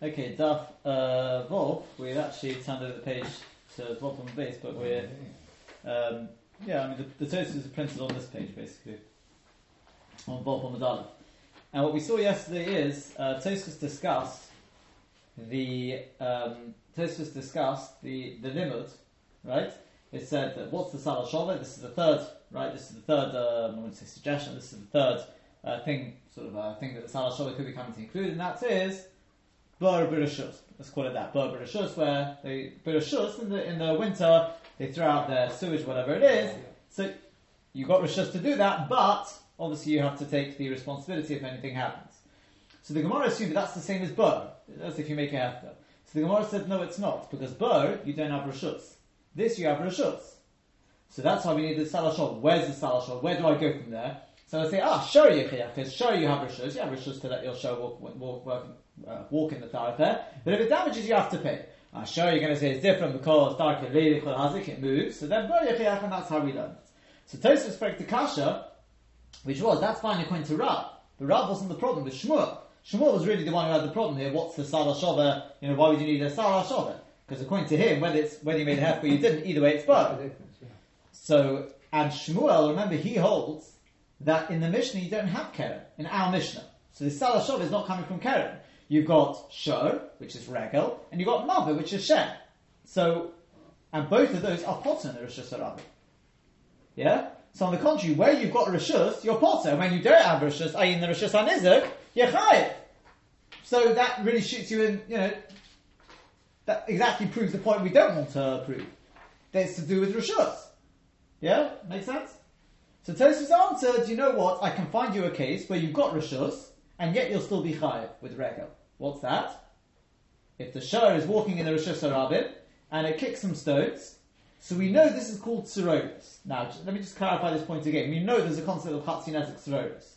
Okay, Daf uh. We've actually turned over the page to the bottom base, but we're um, yeah. I mean, the, the Tosfos are printed on this page basically on Volk on the Medallah. And what we saw yesterday is uh, Tosfos discussed the um, Tosfos discussed the the limud, right? It said that what's the Salah Shova? This is the third, right? This is the third. Um, I wouldn't say suggestion. This is the third uh, thing, sort of uh, thing that the Salah Shova could be coming to include, and that is Bar Birashus. Let's call it that. Bar Birashus, where they Birashus in the in the winter they throw out their sewage, whatever it is. So you got Rishus to do that, but obviously you have to take the responsibility if anything happens. So the Gemara assumed that that's the same as Bar, as if you make it after. So the Gemara said, no, it's not, because Bar, you don't have Rishus. This you have Rishus. So that's why we need the Salashov. Where's the Salashov? Where do I go from there? So I say, ah, show you because show you have Rishus. You have Rishus to let your show walk, walk, walk, uh, walk in the thoroughfare. But if it damages, you have to pay. I'm sure you're going to say it's different because dark it moves. So then, and that's how we learn it. So Tosfos spoke to Kasha, which was that's fine according to Rav, but Rav wasn't the problem with Shmuel. Shmuel was really the one who had the problem here. What's the Salah Shova? You know, why would you need a Salah Shova? Because according to him, whether it's whether you made a hef or you didn't, either way it's bar. So and Shmuel, remember, he holds that in the Mishnah you don't have Keren in our Mishnah. So the Salah Shova is not coming from Keren. You've got Shor, which is Regel, and you've got Mava, which is Shem. So, and both of those are Potter in the Rosh Hashanah. Yeah? So on the contrary, where you've got Rishus, you're Potter. When you don't have Rishus, i.e. in the Rishus HaNizuk, you're Chayiv. So that really shoots you in, you know, that exactly proves the point we don't want to prove. That it's to do with Rishus. Yeah? Make sense? So Tosfos answered, you know what, I can find you a case where you've got Rishus, and yet you'll still be Chayiv with Regel. What's that? If the Shah is walking in the Rishus HaRabim, and it kicks some stones, so we know this is called Tsuroris. Now, let me just clarify this point again. We know there's a concept of Chatzi Nezek Tsuroris.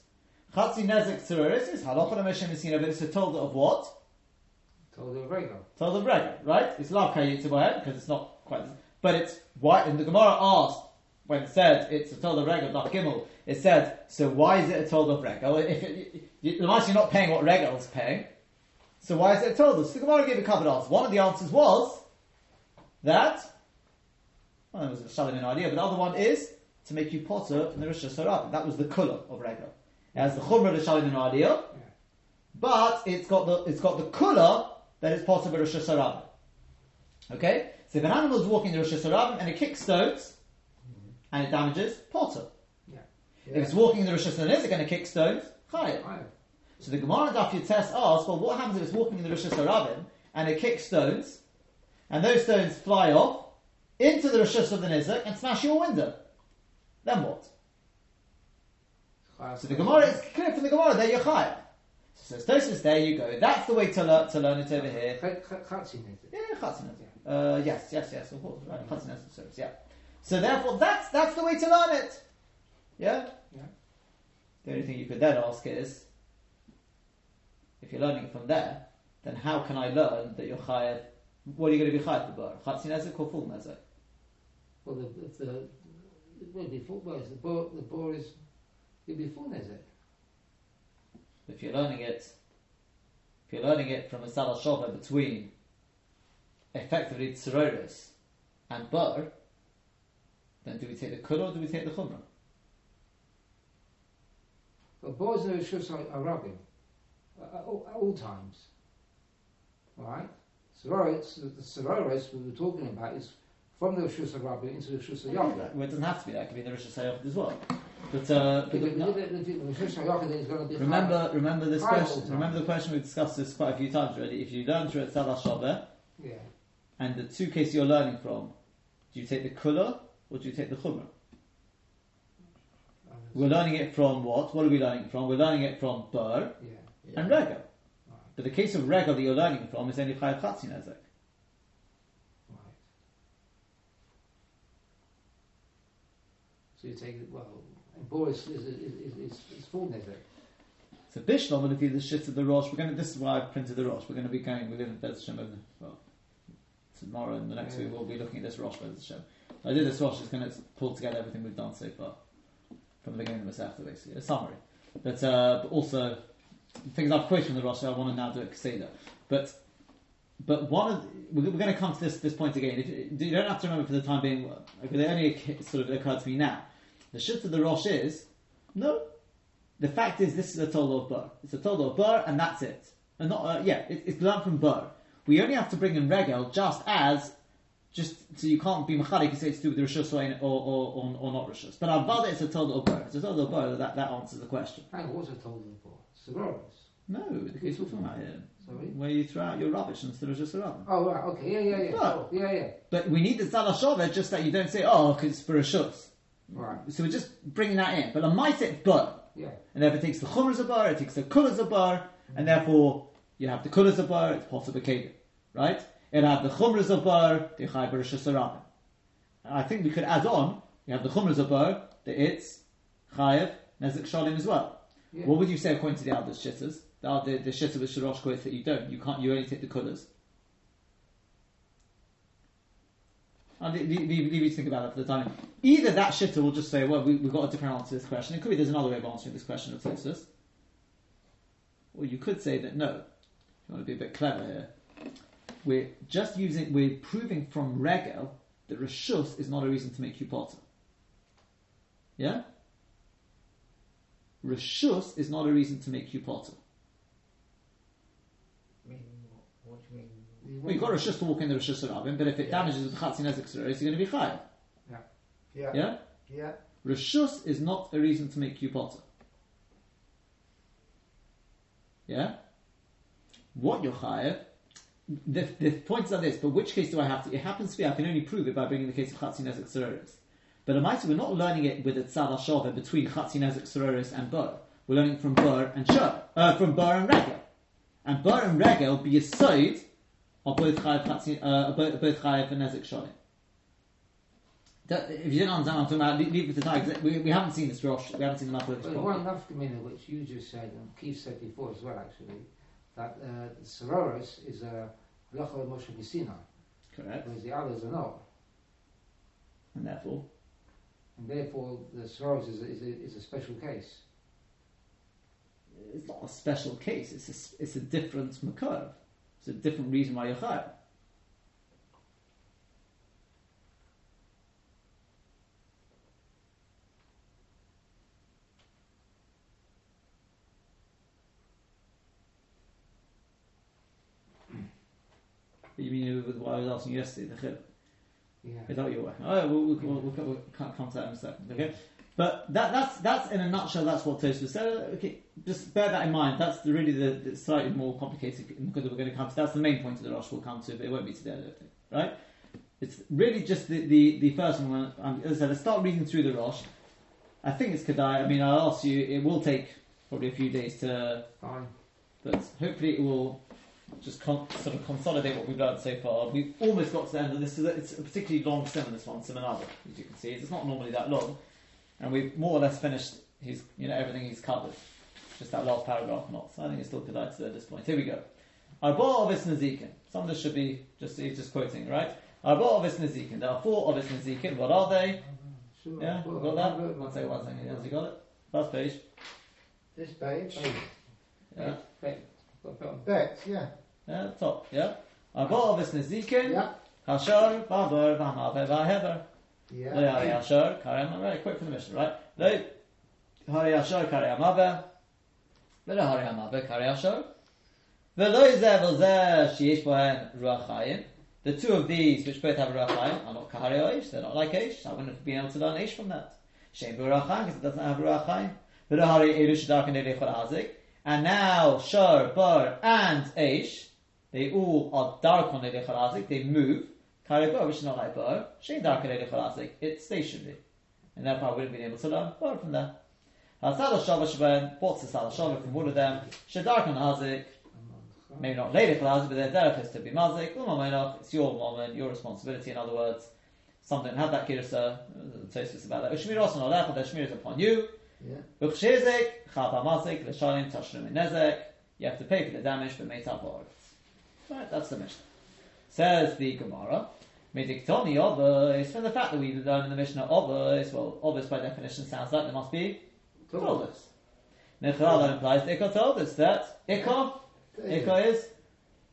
Chatzi Nezek Tsuroris is Halachah Meshem Messina, but it's a told of what? Told of Rego. Told of Rego, right? It's Lav Kayyitzabahem, because it's not quite, but it's why, and the Gemara asked, when it said it's a told of Regel, not Gimel, it said, so why is it a told of Regel? If it, you, you're not paying what Regel is paying, so why is it told us? The Gemara gave a couple of answers. One of the answers was that well, that was a Shalim idea, but the other one is to make you potter in the Rosh Hashanah. That was the colour of Regel. It has the Chumrah of Shalim idea, but it's got the it's got the colour that it's potter by Rosh Hashanah. Okay, so if an animal is walking the Rosh Hashanah and it kicks stones and it damages, potter. Yeah. If it's walking in the Rosh Hashanah, it's going to kick stones, chayav. So the Gemara Daf Yotes asks, well, what happens if it's walking in the Rosh Hashanah and it kicks stones, and those stones fly off into the Rosh of the Nizak and smash your window? Then what? So the Gemara is clear from the Gemara, there you're chayav. So says Tosfos, there you go. That's the way to learn, to learn it over here. Yeah, Chatzin Uh, yes, yes, yes, of course, right. Chatzin service, yeah. So therefore, that's that's the way to learn it. Yeah. Yeah. The only thing you could then ask is, if you're learning it from there, then how can I learn that you're chayav? What are you going to be chayav for bar? Chatzin nezek or full nezek? Well, the, the, it won't be full, well, the bore, the bore is, it'll be full Nezek. If you're learning it, if you're learning it from a salah shova between effectively tzeroris and bar, then do we take the kula or do we take the chumrah? But bores are Rishus Arabim. At all, at all times. Alright? Sororis, the Sororis we were talking about is from the Rishus Arabim into the Rishus Yachid. Well, it doesn't have to be that. It could be the Rosh Hashanah as well. But, uh, but no. the Rishus Yachid is going to be remember, remember this question. Remember the question we discussed this quite a few times already. If you learn through at Salah Shabbat, Yeah. and the two cases you're learning from, do you take the kula or do you take the chumrah? We're learning it from what? What are we learning from? We're learning it from bar Yeah. And regal. But the case of regal that you're learning from is only chayav chatzin ezek. Right. So you take it, well, Boris is, is, is, is, is full Nezek. So Bishlam will do the shit of the Rosh. We're going to. This is why I printed the Rosh. We're going to be going. We're going to Bez over- well tomorrow and the next Yeah. week. We'll be looking at this Rosh Bez Hashem. I did this Rosh. It's going to pull together everything we've done so far from the beginning of the Masechta, basically a summary. But, uh, but also things I've quoted from the Rosh. I want to now do it Kaseda. But but one of we're, we're going to come to this this point again. If, you don't have to remember for the time being because it only sort of occurred to me now. The shit of the Rosh is no. The fact is, this is a total of Bur. It's a total of Bur, and that's it. And not uh, yeah, it, it's learned from Bur. We only have to bring in Regel just as just so you can't be mechanik and say it's to do with the rishus or, or, or, or not rishus. But our avada is a total of Bur. It's a total of Bur. That that answers the question. Hang on, what's a of No, the case we're talking about here. Sorry? Where you throw out your rubbish instead of just a rubber. Oh right, okay, yeah, yeah, yeah, But- sure. yeah, yeah. But we need the Zalashova just that you don't say, oh, because it's for a shus. Right, So we're just bringing that in. But a it bar. yeah. And therefore it takes the chumras a bar, it takes the kulas a bar, and therefore you have the kulas a bar, it's possible kegel. Right? It have the chumras a bar, the chai bar. I think we could add on, you have the chumras a bar, the it's chayev, nezik shalim as well. Yeah. What would you say according to the other shitters? The, the, the shitter with sharosh quotes that you don't, you can't, you only take the colors. I'll leave, leave, you to think about that for the time. Either that shitter will just say, well, we, we've got a different answer to this question. It could be there's another way of answering this question of Tosfos. Or you could say that no, if you want to be a bit clever here, we're just using, we're proving from Regel that Rishus is not a reason to make you potter. Yeah? Rishus is not a reason to make you potter. mean, what, what you mean? Well, you've got Rishus to walk in the Rishus Rabin, but if it Yeah. damages the Chatzin Ezek Seroris, you're going to be chayav. Yeah, Yeah? yeah. Rishus is not a reason to make you potter. Yeah? What you're chayav, the, the points are this, but which case do I have to? It happens to be I can only prove it by bringing the case of Chatzin Ezek Seroris. But Amaita, we're not learning it with a Tzad Shova between Chatzin Ezek Seroris and Bur. We're learning from Bur and Shur, uh, from Bur and Regel. And Bur and Regel will be a side of both Chayav, Chatzin, uh, both, both Chayav and Ezek Sholim. That, if you didn't understand what I'm talking about, leave, it to time. 'cause We, we haven't seen this Rosh, we haven't seen the Machalich Well, properly. one nafkamina which you just said, and Keith said before as well, actually, that uh, Sororos is a halacha Moshe Sinai, Correct. whereas the others are not. And therefore, And therefore, the Sororos is a, is, a, is a special case. it's not a special case. It's a, it's a different Makar. It's a different reason why you're Chayav. You mean with what I was asking yesterday, the chiluk? Yeah. Is that what you're working? Oh, we'll, we'll, we'll, we'll, we'll come to that in a second. Okay, but that, that's that's in a nutshell. That's what Tosfos said. Okay, just bear that in mind. That's the, really the, the slightly more complicated because we're going to come to. That's the main point of the Rosh we'll come to, but it won't be today. I don't think. Right? It's really just the the, the first one. Um, as I said, let's start reading through the Rosh. I think it's Kedai. I mean, I'll ask you. It will take probably a few days to Fine. but hopefully it will just con- sort of consolidate what we've learned so far. We've almost got to the end of this. It's a particularly long sim, this one, Simonada, as you can see. It's not normally that long. And we've more or less finished his, you know, everything he's covered. Just that last paragraph not. So I think it's still polite at this point. Here we go. Arba Ovis Nazikin. Some of this should be just, he's just quoting, right? Arba Ovis Nazikin. There are four Ovis Nazikin. What are they? Yeah, Well, got that? One second, one second. Has he got it? Last page. This page. Yeah. bet. Got bet on. Bet, yeah. Yeah, top. Yeah. Arba Ovis Nazikin. Yeah. Hashar, Babar, Vahmaver, Vahever. Yeah. Lo Hari Hashar, Amaver. Very quick for the mission, right? Lo Hari Hashar, Kari Amaver. Velo Hari Amaver, Kari Hashar. Velo Zeh Vel Zeh, Sheyesh Bohen, Ruach Hayim. The two of these, which both have Ruach Hayim, are not Kahari Oish. They're not like Eish. I wouldn't have been able to learn Eish from that. Shem Ruach Hayim, because it doesn't have Ruach Hayim. Velo Hari Eru Shadark and Hazik. And now Shar, Bar, and Eish, they all are dark on Elech Hazik. They move. Kari Bar, which is not like Bar. Shem Dark and Elech Hazik. It's stationary. And therefore I wouldn't been able to learn Bar from there. Hasad Shava Shaban, what's the Sad Shava from one of them? Shadark and Hazik. Maybe not later Hazik, but their is to be Mazik. Uma Menach, it's your moment, your responsibility. In other words, some don't have that Kirsa. Tosfos about that. Ushmir also not but their Shmir is upon you. Yeah. Ukshezik, Chapa Mazik, Leshalim, Tashlim, and Nezek. You have to pay for the damage, but for it. Right, that's the Mishnah. Says the Gemara. Mediktoni Ovis, from the fact that we learn in the Mishnah Ovis, well, Ovis by definition sounds like there must be told us. Nechal implies Ikka told us that Ikka, Ikka is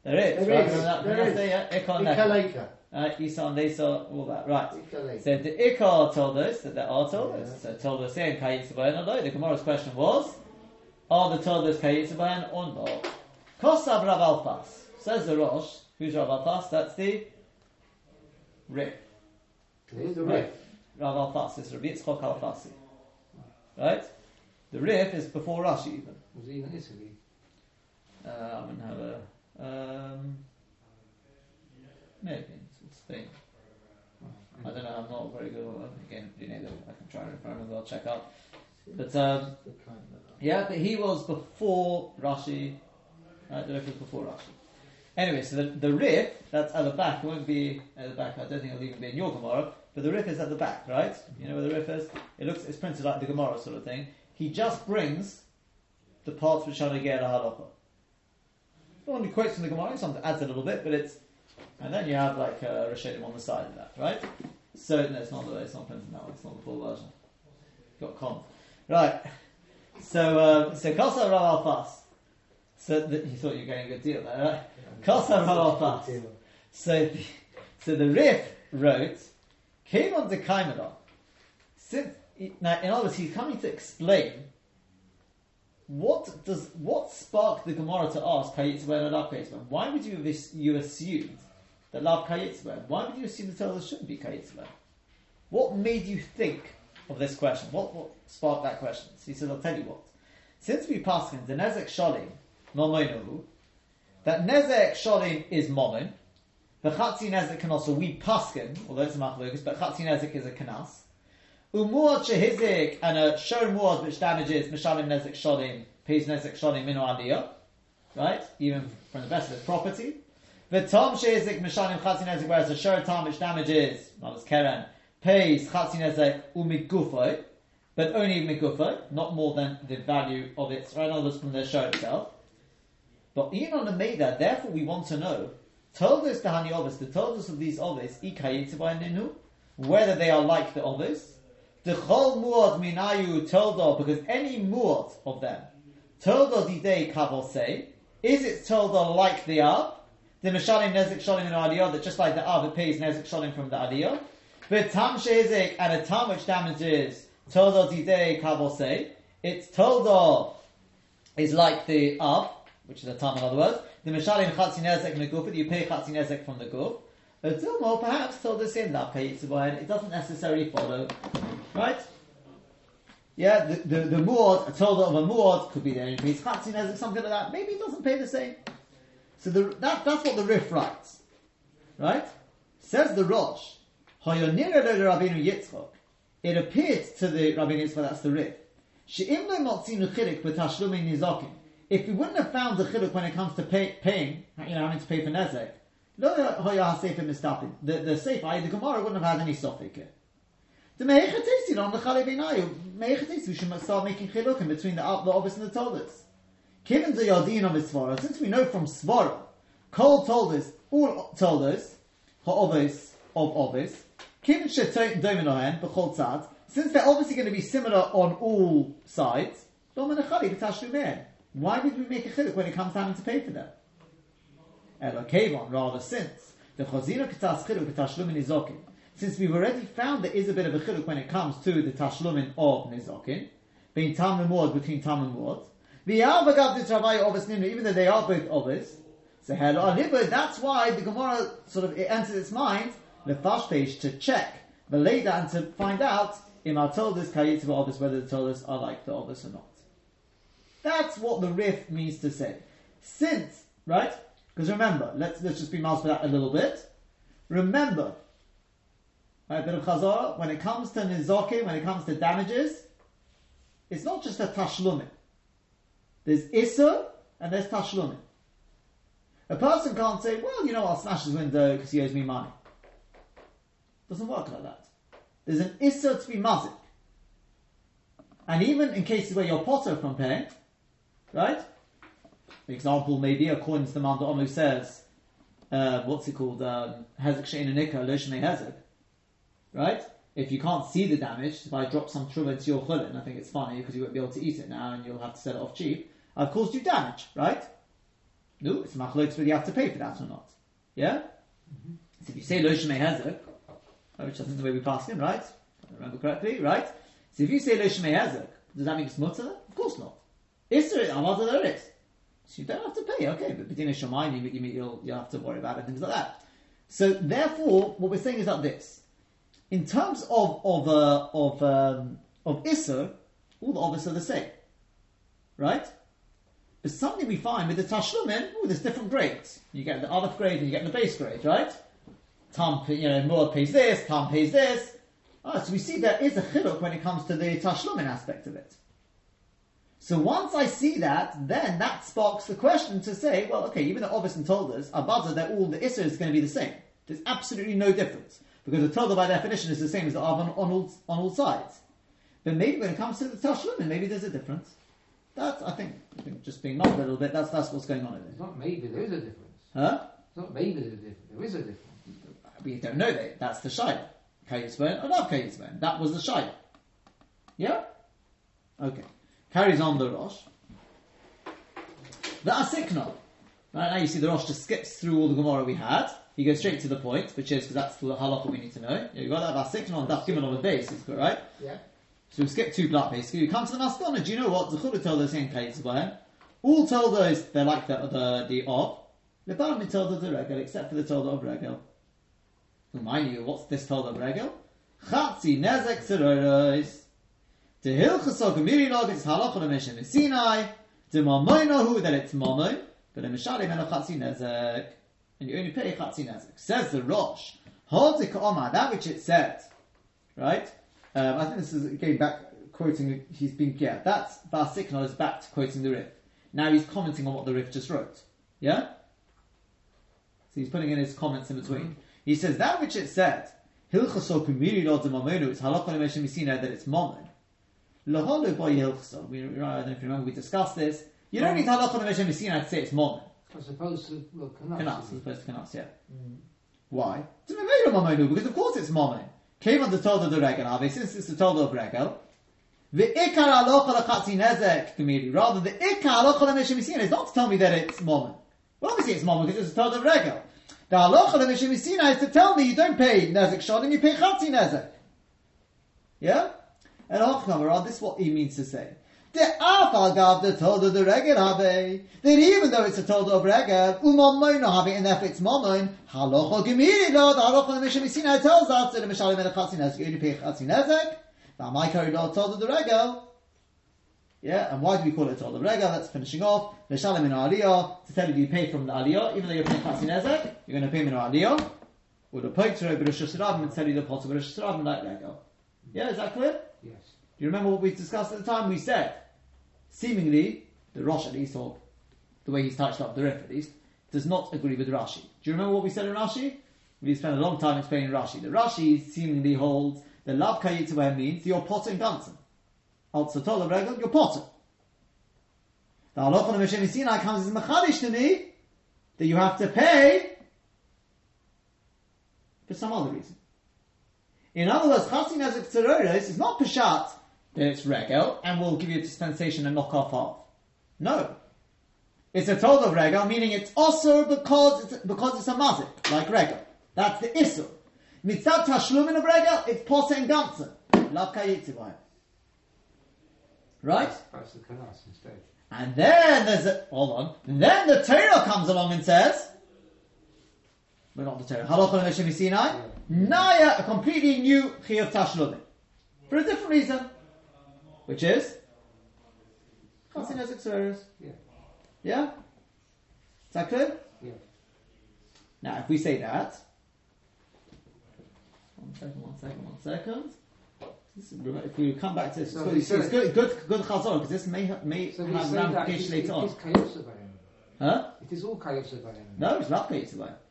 There is. There right? is, that? there is. that, yeah? Necha. Ikaleka. Right? Esau and Esau, all that. Right. Ikaleka. So the Ikar told us that there are told us. Yeah. So told us saying Kayitzabayan or no. The Gemara's question was, are the told us Kayitzabayan or not? Kosav Rav Alfas. Says the Rosh. Who's Rav Alfas? That's the Rif. Here's the Rif. Rav Alfas. It's Rabbi Yitzchok Alfasi. Right? The Rif is before Rashi even. Was it even Italy? Uh, I'm going to have a. Um, maybe. It's Spain. I don't know, I'm not very good at again, you know, I can try and remember, I'll check out. But um, yeah, but he was before Rashi. Right, the Rif was before Rashi. Anyway, so the, the Rif, that's at the back, won't be at the back, I don't think it'll even be in your Gemara, but the Rif is at the back, right? You know where the Rif is? It looks, it's printed like the Gemara sort of thing. He just brings the parts which are Negea Halacha. The one he quotes from the Gemara, sometimes adds a little bit, but it's, and then you have like uh, Rishonim on the side of that, right? So, no, it's not the it's not printed now, it's not the full version. Got con. Right. So, um, so Kosa Rav Alfas. So, that you thought you were getting a good deal there, right? Kosa Rav Alfas. So, the, so the Rif wrote, came on to Kaimada. Since, now, in other words, he's coming to explain what does what sparked the Gemara to ask Kayitzben and Lav Kayitzben? Why would you have you assumed that Lav Kayitzben? Why would you assume the Torah shouldn't be Kayitzben? What made you think of this question? What, what sparked that question? So he said, I'll tell you what. Since we pass in the Nezek Sholim, Momoinahu, that Nezek Sholim is Momon, the Chatzi Nezek can also we paskin, although it's a machlokes, but Chatzi Nezek is a kanas. Umuad shehizik and a shor muad which damages Mishalim Nezek Sholim, pays Nezek Sholim minu aliyah, right? Even from the best of his property. The Tom shehizik Mishalim Chatzi Nezek, whereas a shor Tom which damages, not as Keren, pays Chatzi Nezek umigufo, but only migufo, not more than the value of its, right? In from the shor itself. But even on the Maida, therefore we want to know, told us the Hani Ovis, the told us of these Ovis, Ninu, whether they are like the Ovis, the Chol Muad Minayu Toldo, because any Muad of them, Toldo Didei Kavose, is it Toldo like the Av? The Mishalim Nezik Sholim in Aliyah, that just like the Av, it pays Nezik Sholim from the Aliyah. But Tam Shezik and a Tam which damages Toldo Didei Kavose, it's Toldo is like the Av, which is a Tam in other words, the Mishalim Chatzi Nezek Megufit, you pay Chatzi Nezek from the Guf. More, perhaps told us in that it doesn't necessarily follow, right? Yeah, the the, the muad, a told of a muad could be there in pays Chatzi Nezek, something like that. Maybe it doesn't pay the same. So the, that that's what the Rif writes, right? Says the Rosh, Rabbeinu Yitzchok. It appears to the Rabbeinu Yitzchok that's the Rif. She'im lo motzinu chilik b'tashlumin nizokim. If we wouldn't have found the chiluk when it comes to pay, paying, you know, having to pay for nezek. The the sefer, the Gemara wouldn't have had any here. The mehechatesi on the chale beinayu. Mehechatesi we should start making chilukim between the the obvious and the tolders. Given the yadin of Svara, since we know from Svara, Kol told us, all told us, ha'obis of obis, b'chol tzad, since they're obviously going to be similar on all sides, domenachali b'tashlumein. Why would we make a chiluk when it comes time to pay for them? Ela kevon, rather since the chazina katas chiluk b'tashlumin nizokin. Since we've already found there is a bit of a chiluk when it comes to the tashlumin of nizokin, being tam and muad between tam and nimnu, even though they are both obis. So that's why the Gemara sort of it enters its mind the first page to check the later and to find out in our kayitzva obis whether the toldus are like the obis or not. That's what the Rif means to say. Since, right? Because remember, let's let's just be mouse for that a little bit. Remember, right, bit of chazara, when it comes to nizokim, when it comes to damages, it's not just a tashlumin. There's issa and there's tashlumin. A person can't say, well, you know, I'll smash his window because he owes me money. Doesn't work like that. There's an issa to be mazik. And even in cases where you're potter from paying, right? For example, maybe according to the man that Omu says, uh, what's it called? Um, Hezek she'in anika, hezek. Right? If you can't see the damage, if I drop some truma into your chulin, I think it's funny because you won't be able to eat it now and you'll have to sell it off cheap. I've caused you damage, right? No, it's machlokes whether you have to pay for that or not. Yeah? So if you say lo shemei hezek, which is the way we pass him, right? If I remember correctly, right? So if you say lo shemei hezek, does that mean it's mutter? Of course not. Is there amada there is. So you don't have to pay, okay, but between shamayim, you, you, you'll, you'll have to worry about it, and things like that. So therefore, what we're saying is that this. In terms of, of, uh, of, um, of Isser, all the others are the same. Right? But something we find with the Tashlumin, oh, there's different grades. You get the Aleph grade and you get the base grade, right? Tom, you know, Moab pays this, Tom pays this. Ah, so we see there is a chiluk when it comes to the Tashlumin aspect of it. So once I see that, then that sparks the question to say, well, okay, even though Ovison told us, Abada, that all the Isser is going to be the same. There's absolutely no difference. Because the Torah by definition is the same as the Av on, all, on all sides. But maybe when it comes to the Tashlumin, maybe there's a difference. That's, I think, I think just being not a little bit, that's, that's what's going on in It's not maybe, there is a difference. Huh? It's not maybe there's a difference, there is a difference. We don't know that. That's the Shai. Kayisbon or not Kayisbon. That was the Shai. Yeah? Okay. Carries on the Rosh. The Asikna. Right now you see the Rosh just skips through all the Gemara we had. He goes straight to the point, which is because that's the halacha we need to know. Yeah, you got that Asikna on Daf Gimel on the base, is good, right? Yeah. So we skip two block basically. We come to the Maskana. Do you know what? The Chula told us in Kayisbon. All told us they're like the the the of. The Baram told the regel, except for the told of regel. Remind you, what's this told of regel? Chatzi nezek seroros. The hilchasok miri log is halacha lemeshem Sinai. The mamoinahu that it's mamon, but the mishalim and a chatzi nezek, and you only pay chatzi nezek. Says the Rosh. Hold the omar that which it said, right? Um, I think this is again back quoting. He's been yeah. That's Basikna is back to quoting the Rif. Now he's commenting on what the Rif just wrote. Yeah. So he's putting in his comments in between. He says that which it said, Hilchaso kumiri lo de mamonu, it's halakha that it's momon. Laholu boy hilchaso. We, I don't know if you remember, we discussed this. You don't need halakha lemeshem misina to say it's momon. As opposed to, well, Kanas, as opposed to kanas, yeah. Why? It's mamonu mamonu, because of course it's momon. Came on the told of the regal, Ave, since it's the told of regal. The ikar halacha lachatzi nezek kumiri. Rather, the ikar halacha lemeshem misina is not to tell me that it's momon. Well, obviously it's momon because it's the told of regal. The halacha lemeshem misina is to tell me you don't pay nezek shodim, you pay chatzi nezek. Yeah? And Ochnamarad, this is what he means to say. The the the that even though it's a told of regel, umon moino have and therefore it's momon, halacha gemiri lo, the halacha lemeshem misina tells us that the mishalim and the chatzi nezek, you only pay chatzi nezek. Now my code lo told of the regel. Yeah, and why do we call it told of regel? That's finishing off. Mishalim in aliyah, to tell you you pay from the aliyah, even though you're paying chatzi nezek, you're going to pay min aliyah. Or the but Rosh Hashanah, and tell you the pot of Rosh Hashanah, like regel. Yeah, is that clear? Yes. Do you remember what we discussed at the time? We said, seemingly, the Rosh at least, or the way he's touched up the Rif at least, does not agree with Rashi. Do you remember what we said in Rashi? We spent a long time explaining Rashi. The Rashi seemingly holds the Lav Kayitaweh means you're potter and ganzen. Also told the regal, you're potter. The Halacha of Hashem Sinai comes as Machadish to me that you have to pay for some other reason. In other words, Chatzin Nezek Tzeroros is not Peshat that it's Regel and we'll give you a dispensation and knock off half. No. It's a total of Regel, meaning it's also because it's, because it's a mazik, like Regel. That's the Issur. Mitzat Tashlumin of Regel, it's Posa and Ganzen. Lav Kayitzivayim. Right? That's the Kanas instead. And then there's a, hold on, and then the Torah comes along and says, we're not the Torah, Halacha Hashem Sinai, Naya, a completely new Chiyuv Tashlumin. For a different reason. Which is? Chatzin Ezek Sereres. Yeah. Yeah? Is that clear? Yeah. Now, if we say that, one second, one second, one second. This If we come back to this, So it's, good, said- it's good, good, good chazor because this may ha- may So have say that it ramification is, later it on. is. Huh? It is all Kayosabayim. No, it's not away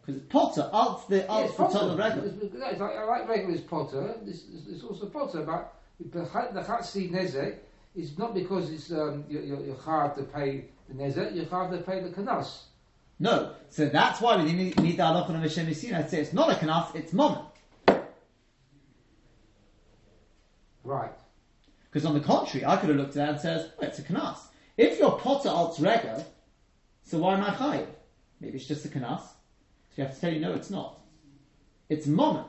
because Potter. Alt the alt for total record. It's, like, I like regular is Potter. This it's, it's also Potter, but the Chat- the Chatzi Nezek is not because it's um, you're, you're, hard to pay the Nezek, you're hard to pay the Kanas. No, so that's why we need, need the halacha of Hashem. I'd say it's not a kanas, it's moment. Right. Because on the contrary, I could have looked at that and says, well, it's a kanas. If you're Potter alt rega, so why am I chayiv? Maybe it's just a kanas. So you have to tell you, no, it's not. It's moment.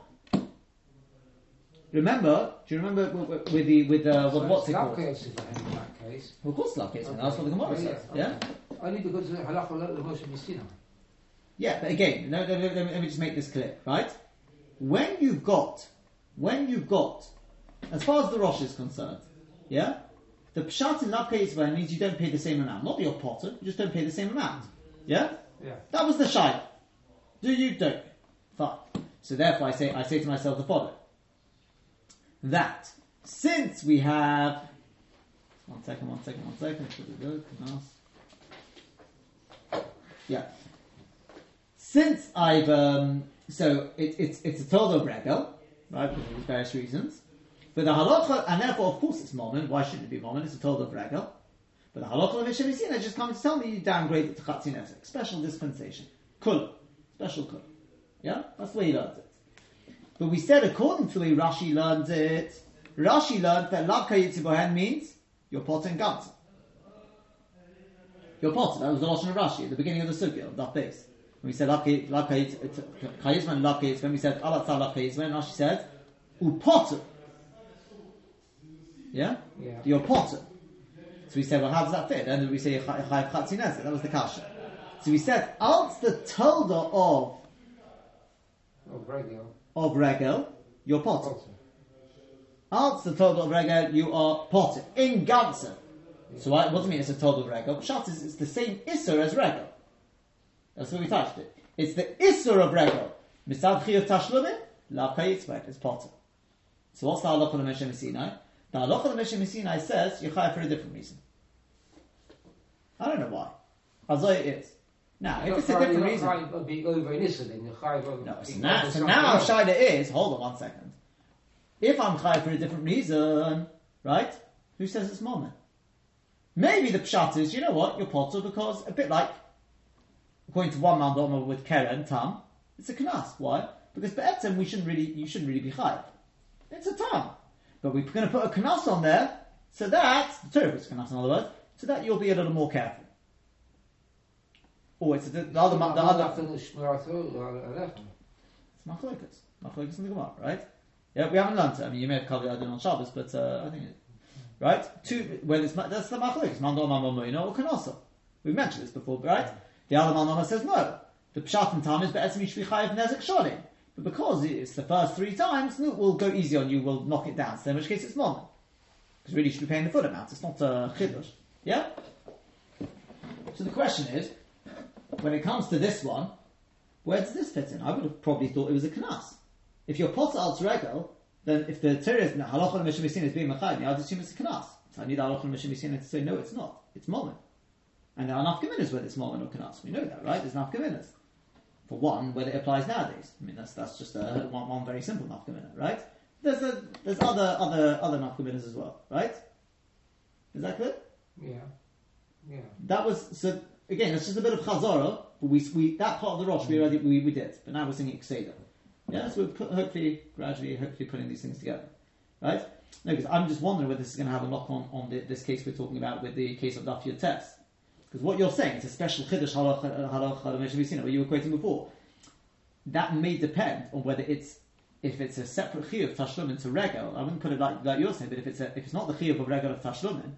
Remember? Do you remember with, with- with the with uh, what, what's it Love called? cases in that case. Of course, love case. And that's what the Gemara Oh, says. yeah, Yeah. okay. Only because of halacha lo Moshe Yeah, but again, no, no, no, let, me, just make this clear, right? When you've got, when you've got, as far as the Rosh is concerned, yeah, the pshat in Lavka Yitzvah means you don't pay the same amount. Not your potter, you just don't pay the same amount. Yeah? Yeah. That was the shayla. Do you don't? Fine. So therefore, I say, I say to myself the following: that since we have, one second, one second, one second. Yeah. Since I've um, so it, it's it's a total regel, right, for various reasons. But the halacha, and therefore, of course, it's moment. Why shouldn't it be moment? It's a total regel. But the halacha of Mishnah just coming to tell me you downgrade it to chatzin special dispensation, kula, special kula. Yeah, that's the way he learns it. But we said, according to the way Rashi learns it, Rashi learned that lav kayitzibohen means your pot potting gamsa. Your pot. That was the lashon of Rashi at the beginning of the sugya of that base. When we said lav kayitzibohen uh, and lav kayitzibohen, we said alatzah lav kayitzibohen. Rashi said upotter. Yeah, Yeah. you're potter. So we said, well, how does that fit? And then we say chayav chatzin esek. That was the kasha. So we said, out the tolda of of regel, you're potter. Potter. Answer total of regel, you are potter. In Ganser. So what, what do you mean it's a total of regel? Pshat is it's the same Isser as regel. That's where we touched it. It's the Isser of regel. Misav chiyuv tashlumin, lav kayitzvek, it's potter. So what's the halacha of the Mishnah Sinai? The halacha of the Mishnah Sinai says you're for a different reason. I don't know why. Azoi it is. Now, if it's a different reason. You're not over in Issa then. You're chayiv over No, so being now, over so now else. Shaila is, hold on one second. If I'm Chai for a different reason, right? Who says it's moment? Maybe the Pshat is, you know what, you're Potter because a bit like, according to one man Doma with Keren, Tam, it's a Knas. Why? Because Be'etzem we shouldn't really, you shouldn't really be Chai. It's a Tam. But we're going to put a Knas on there, so that, the Torah puts Knas in other words, so that you'll be a little more careful. Or it's the, the other, the other, Shmirat Torah, I left. It's machlokas. Machlokas in the Gemara, right? Yeah, we haven't learned it. I mean, you may have covered it on Shabbos, but uh, I think it, right? Two, well, it's that's the machlokas. Mando mamomoino or kanosa. We mentioned this before, right? The other manoma says no. The pshat and tam is be'etzim yishvi chayiv nezek sholim. But because it's the first three times, we'll go easy on you. We'll knock it down. So in which case, it's moment. Because really, you should be paying the full amount. It's not a chiddush. Yeah. So the question is, when it comes to this one, where does this fit in? I would have probably thought it was a knas. If you're potter al regel, then if the Torah is halacha and mishamisin is being machayim, I'd assume it's a knas. So I need halacha and mishamisin to say no, it's not. It's moment. And there are nafkaminas whether it's moment or knas. We know that, right? There's nafkaminas. For one, whether it applies nowadays. I mean, that's that's just a, one, one very simple nafkamina, right? There's a, there's other other other nafkaminas as well, right? Is that clear? Yeah. Yeah. That was so again. It's just a bit of chazara, but we, we that part of the rosh we already we, we did, but now we're singing kseda. Yeah, so we're put, hopefully gradually, hopefully putting these things together, right? No, because I'm just wondering whether this is going to have a knock on on the, this case we're talking about with the case of Dafir test. Because what you're saying is a special chiddush halach halach where you were quoting before. That may depend on whether it's if it's a separate chiyuv tashlumin to regel. I wouldn't put it like, like you're saying, but if it's a, if it's not the chiyuv of regel of tashlumin,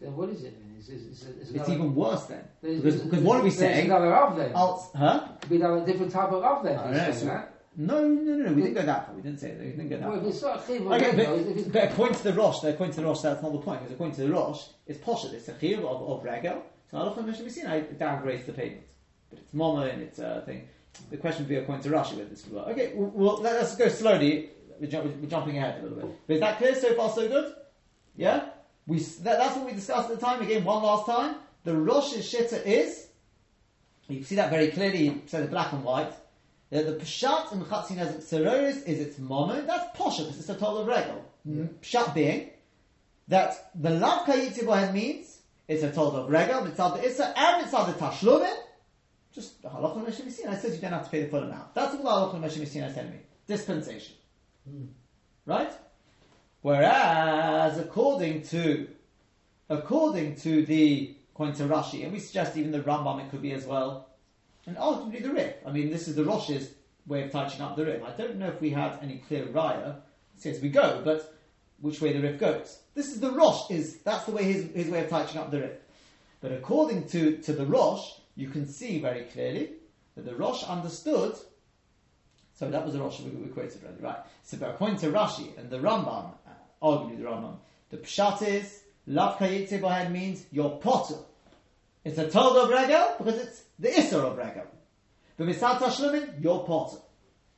Then what is it it's another- even worse then. Because, because what are we saying? another Rav then. Alt, huh? Could be another different type of Rav then. I if know, you're so- saying that. No, no, no, no. We didn't go that far. We didn't say that. We didn't go that Well, far. if it's not chiv Okay, if but, it's- but according to the Rosh, according to the Rosh, that's not the point. Because according to the Rosh, it's poshet. It's a chiyuv of, of regel. So Halacha Mishamisina downgrades the payment, but it's mama and it's a thing. The question would be according to Rashi with this. Okay, well, well let- let's go slowly. We're, jump, we're jumping ahead a little bit. But is that clear so far? So good. Yeah. We that, that's what we discussed at the time. Again, one last time. The Rosh's shitta is. You can see that very clearly. He the black and white. That the pshat in chatzin as seroris is its moment. That's posha because it's a total of regal. Mm-hmm. Pshat being that the lav kayitzi bohen means it's a total of regal mitzad the issa and mitzad the tashlumin. Just the halacha meshemisin. I said you don't have to pay the full amount. That's all the halacha meshemisin is telling me. Dispensation, hmm. right? Whereas according to according to the according to Rashi, and we suggest even the Rambam it could be as well. and ultimately the Rif. I mean, this is the Rosh's way of touching up the Rif. I don't know if we had any clear raya. As we go, but which way the Rif goes. This is the Rosh. Is that's the way his, his way of touching up the Rif. But according to, to the Rosh, you can see very clearly that the Rosh understood. So that was the Rosh we, we quoted already, right? So, according to Rashi and the Rambam, arguably the Rambam, the Pshat is Lav Kayitze Bahed means your potter. It's a Tod of Regel because it's the Isser of Regel. But Misat Tashlumin, your potter.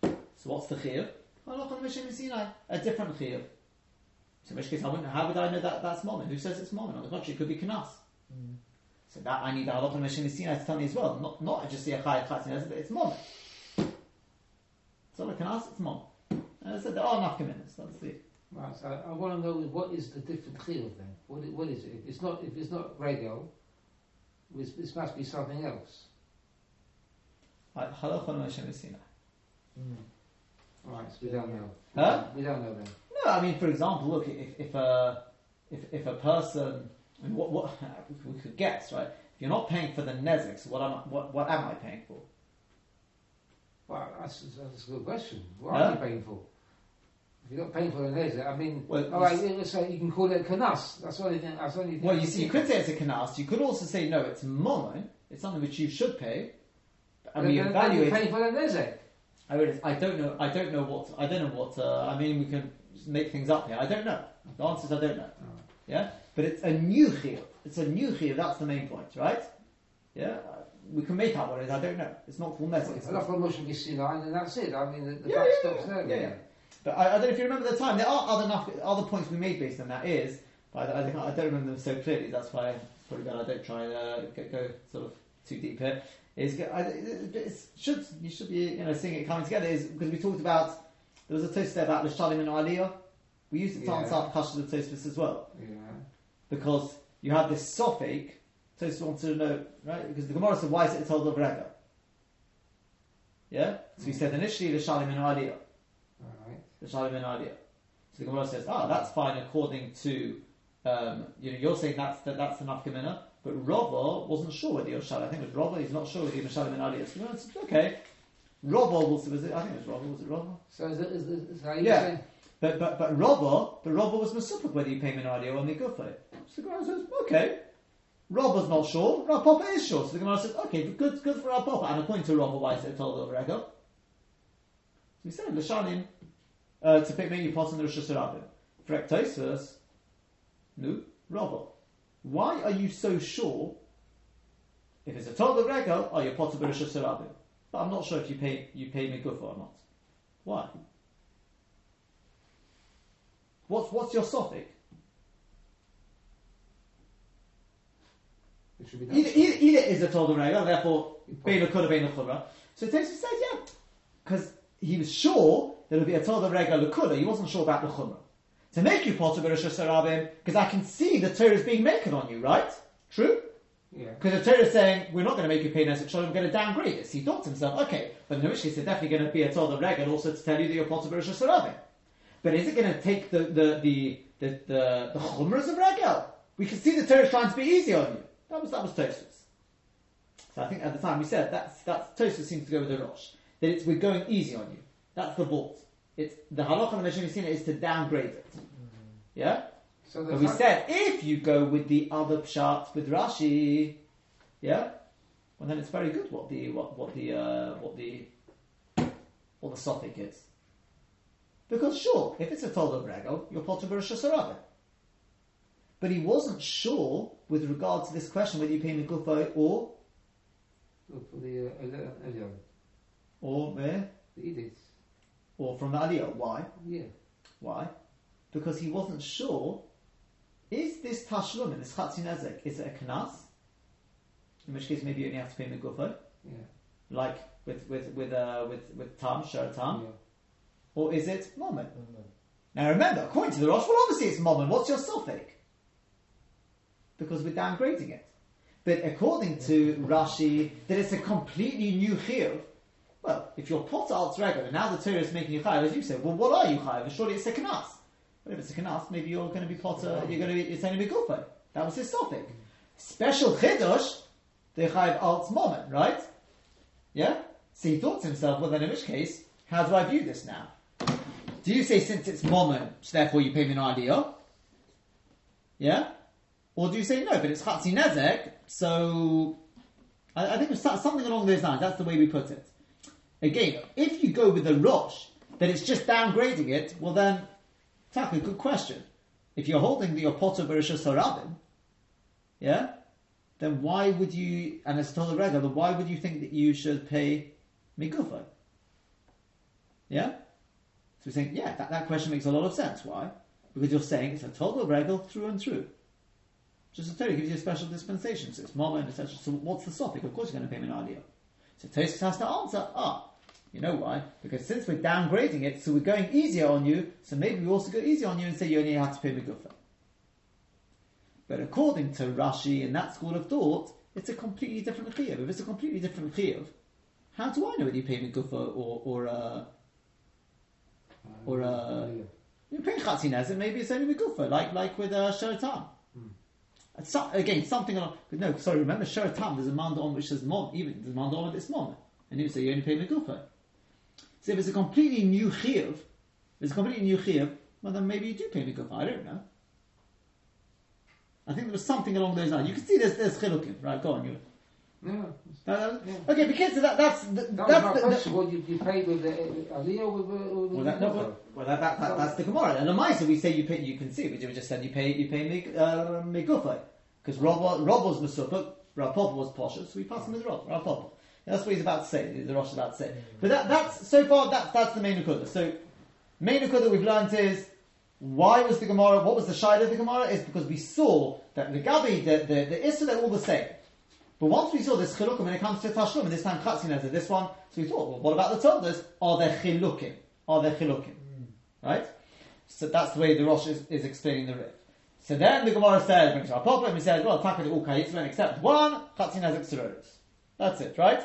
So what's the Chiyuv? Halachah Mishim Sinai, a different Chiyuv. So in which case, I wouldn't, how would I know that that's Momin? Who says it's Momin? On the contrary, it could be Knas. Mm. So that I need the Halachah Mishim Sinai to tell me as well. Not, not just the Achai Chatzin, it's Momin. So like Knas, it's Momin. And I said there are enough commitments. That's the Right, so I, I want to know what is the different chiyuv then? What, what is it? If it's not, if it's not regel, this, this must be something else. Right, Halachah Mishim Sinai. Mm. Right, so we don't know. Huh? We don't know then. No, I mean, for example, look, if, if a if, if a person, I mean, what what we could guess, right? If you're not paying for the nezek, so what am I, what what am I paying for? Well, that's, that's a good question. What Huh? are you paying for? You're not paying for the laser, I mean, Well, all you right, s- so you can call it a kanas. That's only thing. That's only thing. Well, you see, you could say it's a kanas. You could also say no, it's momon. It's something which you should pay, and we Then- then evaluate. paying for the. I really, I don't know. I don't know what. I don't know what. Uh, I mean, we can make things up here. I don't know. The answer is I don't know. Yeah, but it's a new chiyuv. It's a new chiyuv. That's the main point, right? Yeah, we can make out what it is. I don't know. It's not full nezek. It's I love the Moshe Sinai, and that's it. I mean, the, the Yeah, yeah, stops yeah, there. yeah, yeah. But I, I don't know if you remember the time. There are other enough, other points we made based on that. Is, but I, I, I don't remember them so clearly. That's why it's probably better I don't try and uh, go, go sort of too deep here. Is it, should you should be you know seeing it coming together. Is because we talked about there was a toast there about Lishalim and Aliyah. We used it to Yeah. answer the question of Tosfos as well Yeah. because you have this sophic. Tosfos wanted to know right because the Gemara said why is it told of Rega? Yeah, so we said initially Lishalim and Aliyah. The Shalom and idea. So the Gemara says, ah, that's fine according to, um, you know, you're saying that's that, that's enough Gemina, but Rava wasn't sure whether you're Shalom. I think it was Rava, he's not sure whether you're Shalom and idea. So the Gemara says, okay, Rava was, was it, I think it was Rava, was it Rava? So is it, is it, is that Yeah. saying- But, but, but Rava, but Rava was Masupuk whether you pay Minadi or Migufa. So the Gemara says, okay, Rava's not sure, Rav Papa is sure. So the Gemara says, okay, good, good for Rav Papa. And according to Rava, why is it told over Rega? So we said, Lashanim, uh, to pick maybe pot in the Rosh Hashanah. Ektosus, no, Rava. Why are you so sure? If it's a total regal, oh, you're pot of Rosh Hashanah. But I'm not sure if you pay you pay Migufa or not. Why? What's what's your sophic? It be. Either, either, either is a total regal, therefore You Bein Lakura, Bein Lachura. So Tosfos says, yeah, because he was sure there would be a Torah Rega he wasn't sure about the Chumrah. To make you Potter Berush Sarabim, because I can see the Torah is being making on you, right? True? Yeah. Because the Torah is saying, we're not going to make you pay Nesek Shalom, we're going to downgrade it. So he thought to himself, okay, but in which case it's definitely going to be a Torah Rega, and also to tell you that you're Potter Berush Sarabim. But is it going to take the, the, the, the, the, the Chumras of Regel? We can see the Torah is trying to be easy on you. That was, that was Tosfos. So I think at the time we said that's that's Tosfos seems to go with the Rosh that it's we're going easy on you. That's the vault. It's the halacha of the Mishnah is to downgrade it. Yeah. So But we said if you go with the other pshat with Rashi, yeah, well then it's very good what the what what the uh, what the what the sophic is. Because sure, if it's a told of Regel, you're potter b'rosh hashanah. But he wasn't sure with regard to this question whether you pay Megufo or for the uh, or eh, the or from the Aliyah. Why? Yeah. Why? Because he wasn't sure. Is this tashlum in this chatzin ezek? Is it a knas? In which case, maybe you only have to pay megufo, Yeah. like with with with uh, with with tam shar tam, Yeah. or is it moment? Now remember, according to the Rosh, well, obviously it's moment. What's your Sophic? Because we're downgrading it. But according to Rashi, that it's a completely new chiyuv. Well, if you're pot al regular, and now the Torah is making you chayav, as you say, well, what are you chayav? Surely it's a kanas. But if it's a kanas, maybe you're going to be potter. You're going to be. It's going to be gufay. That was his topic. Special chiddush, the chayav alt moment, right? Yeah? So he thought to himself, well then in which case, how do I view this now? Do you say since it's moment, therefore you pay me an idea? Yeah? Or do you say no, but it's chatzi nezek, so I, I think it's something along those lines. That's the way we put it. Again, if you go with the Rosh, that it's just downgrading it, well then, Taka, good question. If you're holding the Opoto Bereshus Harabim, yeah, then why would you, and it's told regular, then why would you think that you should pay Migufa? Yeah? So we're saying, yeah, that, that question makes a lot of sense. Why? Because you're saying it's a total regal through and through. Just a Torah gives you a special dispensation, so it's Mama and etc. So what's the topic? Of course you're going to pay me an aliyah. So Tosfos has to answer, ah, you know why? Because since we're downgrading it, so we're going easier on you, so maybe we also go easier on you and say you only have to pay Megufa. But according to Rashi and that school of thought, it's a completely different chiyuv. If it's a completely different chiyuv, how do I know whether you pay Megufa or, or, uh, Or, uh, you pay Chatzi Nezek, maybe it's only Megufa, like, like with uh, Shor Tam. So- again, something along. No, sorry. Remember, Shor Tam. There's a manda on which says mom. Even there's a manda on this mom, and you say you only pay megufa. So if it's a completely new chiyuv, it's a completely new chiyuv, well then maybe you do pay megufa. I don't know. I think there was something along those lines. You can see there's there's chilukim. Right, go on. You. No, No, no, Yeah. Okay, because that, that's the, that that's the, the, question. What you, you paid with the uh, Aliyah or with, the- with well, the that, no, well, well that, that, that, that's the Gemara. And the Maisa, we say you pay. You can see. We just said you pay. You pay meg- uh, megufa because Rob, Rob was Mesupah, Rav Papa was Posher, so we pass him as Rob. Rav Papa. And that's what he's about to say. The Rosh is about to say. But that, that's so far. That's that's the main Nakuda. So main Nakuda we've learned is why was the Gemara? What was the shide of the Gemara? Is because we saw that the Gabi, the the, the Issa, they're all the same. But once we saw this chilukim when it comes to Tashlum, and this time Chatzin as this one, so we thought, well, what about the Toldos? Are there chilukim? Are there chilukim? Hmm. Right? So that's the way the Rosh is, is explaining the Rif. So then the Gemara says, brings our problem, he says, well, Taka all Kayitzman except one, Chatzi Nezek Tzroros. That's it, right?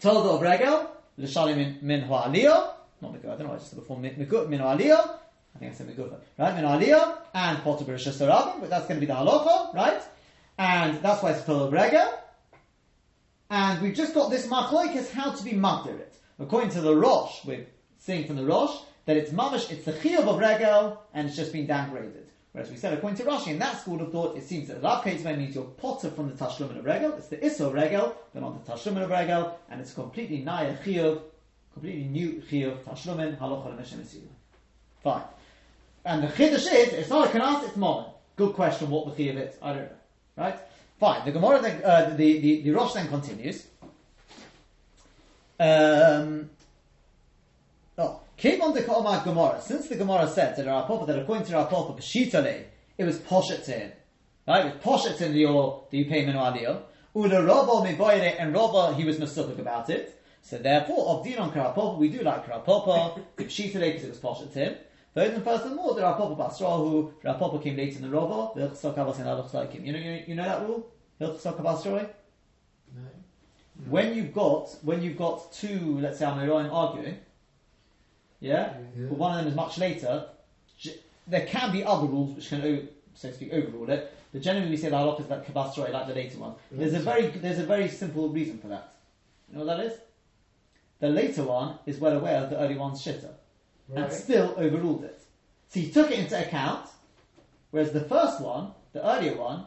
Toldo of Regel, L'shalim min, min Ha'aliyah, not Mikut, I don't know, I just said before, min, Ha'aliyah, I think I said Mikut, right? Min Ha'aliyah, and Potter Bereshus Harabim, but that's going to be the halacha, right? And that's why it's Toldo of Regel. And we've just got this machlokes how to be magdir it. According to the Rosh, we're seeing from the Rosh that it's mamish, it's the chiyuv of regel, and it's just been downgraded. Whereas we said, according to Rashi, in that school of thought, it seems that Rav Keitzman means you're potter from the tashlumin of regel. It's the iso of regel, but not the tashlumin of regel, and it's completely naya chiyuv, completely new chiyuv tashlumin halacha esiyah. Fine. And the chiddush is, it's not a kanas, it's moment. Good question, what the chiyuv is. I don't know. Right? Fine. The Gemara, then, uh, the, the, the Rosh then continues. Um, oh, came on the Kalmar Gemara. Since the Gemara said that our Papa, that according to our Papa, Peshitale, it was poshet to him. Right? It was poshet to him, your, the payment of Aliyah. Ula Rabba and Rabba, he was Masupik about it. So therefore, of Din on Karapapa, we do like Karapapa, Peshitale, because it was poshet to him. But then furthermore, the Rapapa Basra, who Rapapa came later than the Rabba, the Chsok Abbas and him. You know, you, you know that rule? Hilchsok Abbas No. when you've got when you've got two, let's say Amiroim arguing, yeah, Yeah. but one of them is much later. There can be other rules which can, o- so to speak, overrule it. But generally, we say the halakha is like kabasroi, like the later one. There's a very there's a very simple reason for that. You know what that is? The later one is well aware of the early one's shitter and still overruled it. So he took it into account, whereas the first one, the earlier one,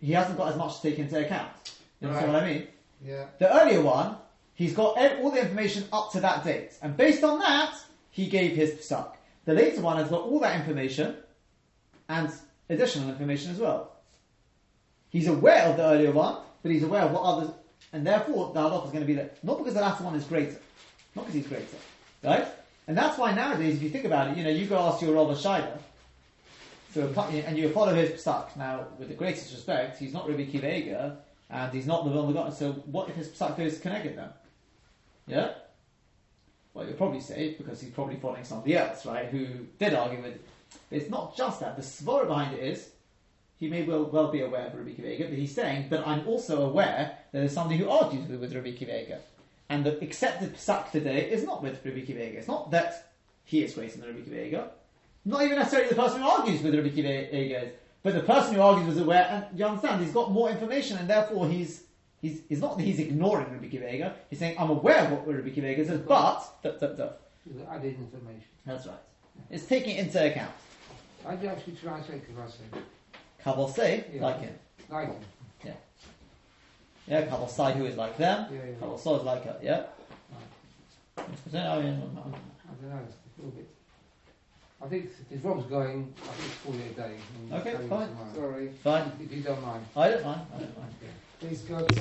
he hasn't got as much to take into account. You understand what I mean? Yeah. The earlier one, he's got all the information up to that date, and based on that, he gave his psak. The later one has got all that information and additional information as well. He's aware of the earlier one, but he's aware of what others, and therefore the halakha is going to be there. Not because the latter one is greater, not because he's greater, right? And that's why nowadays, if you think about it, you know, you go ask your Shida, so and you follow his psak. Now, with the greatest respect, he's not Rabbi Akiva and he's not the Vilna Gaon. So, what if his psak goes connected then? Yeah. Well, you'll probably say because he's probably following somebody else, right? Who did argue with. But it's not just that. The svara behind it is he may well, well be aware of Rabbi Akiva but he's saying, but I'm also aware that there's somebody who argues with, Rabbi Kiva. And the accepted psak today is not with Rabbi Eiger. It's not that he is greater than Rabbi Eiger. Not even necessarily the person who argues with Rabbi is, but the person who argues was aware, and you understand, he's got more information, and therefore he's he's, he's not that he's ignoring Rabbi Akiva Eiger, he's saying, I'm aware of what Rabbi Akiva Eiger says, but, duh, duh, duh. Added information. That's right. It's taking it into account. I do actually translate Kavase. Say, Yeah. like him. Like him. Yeah, Kabbalah say who is like them, Yeah, yeah. Is like her, yeah? I mean, I don't know. It's a little bit. I think if Rob's going, I think it's 40 a day. Okay, fine. Sorry. fine. If you don't mind. I don't mind, I don't mind. Please go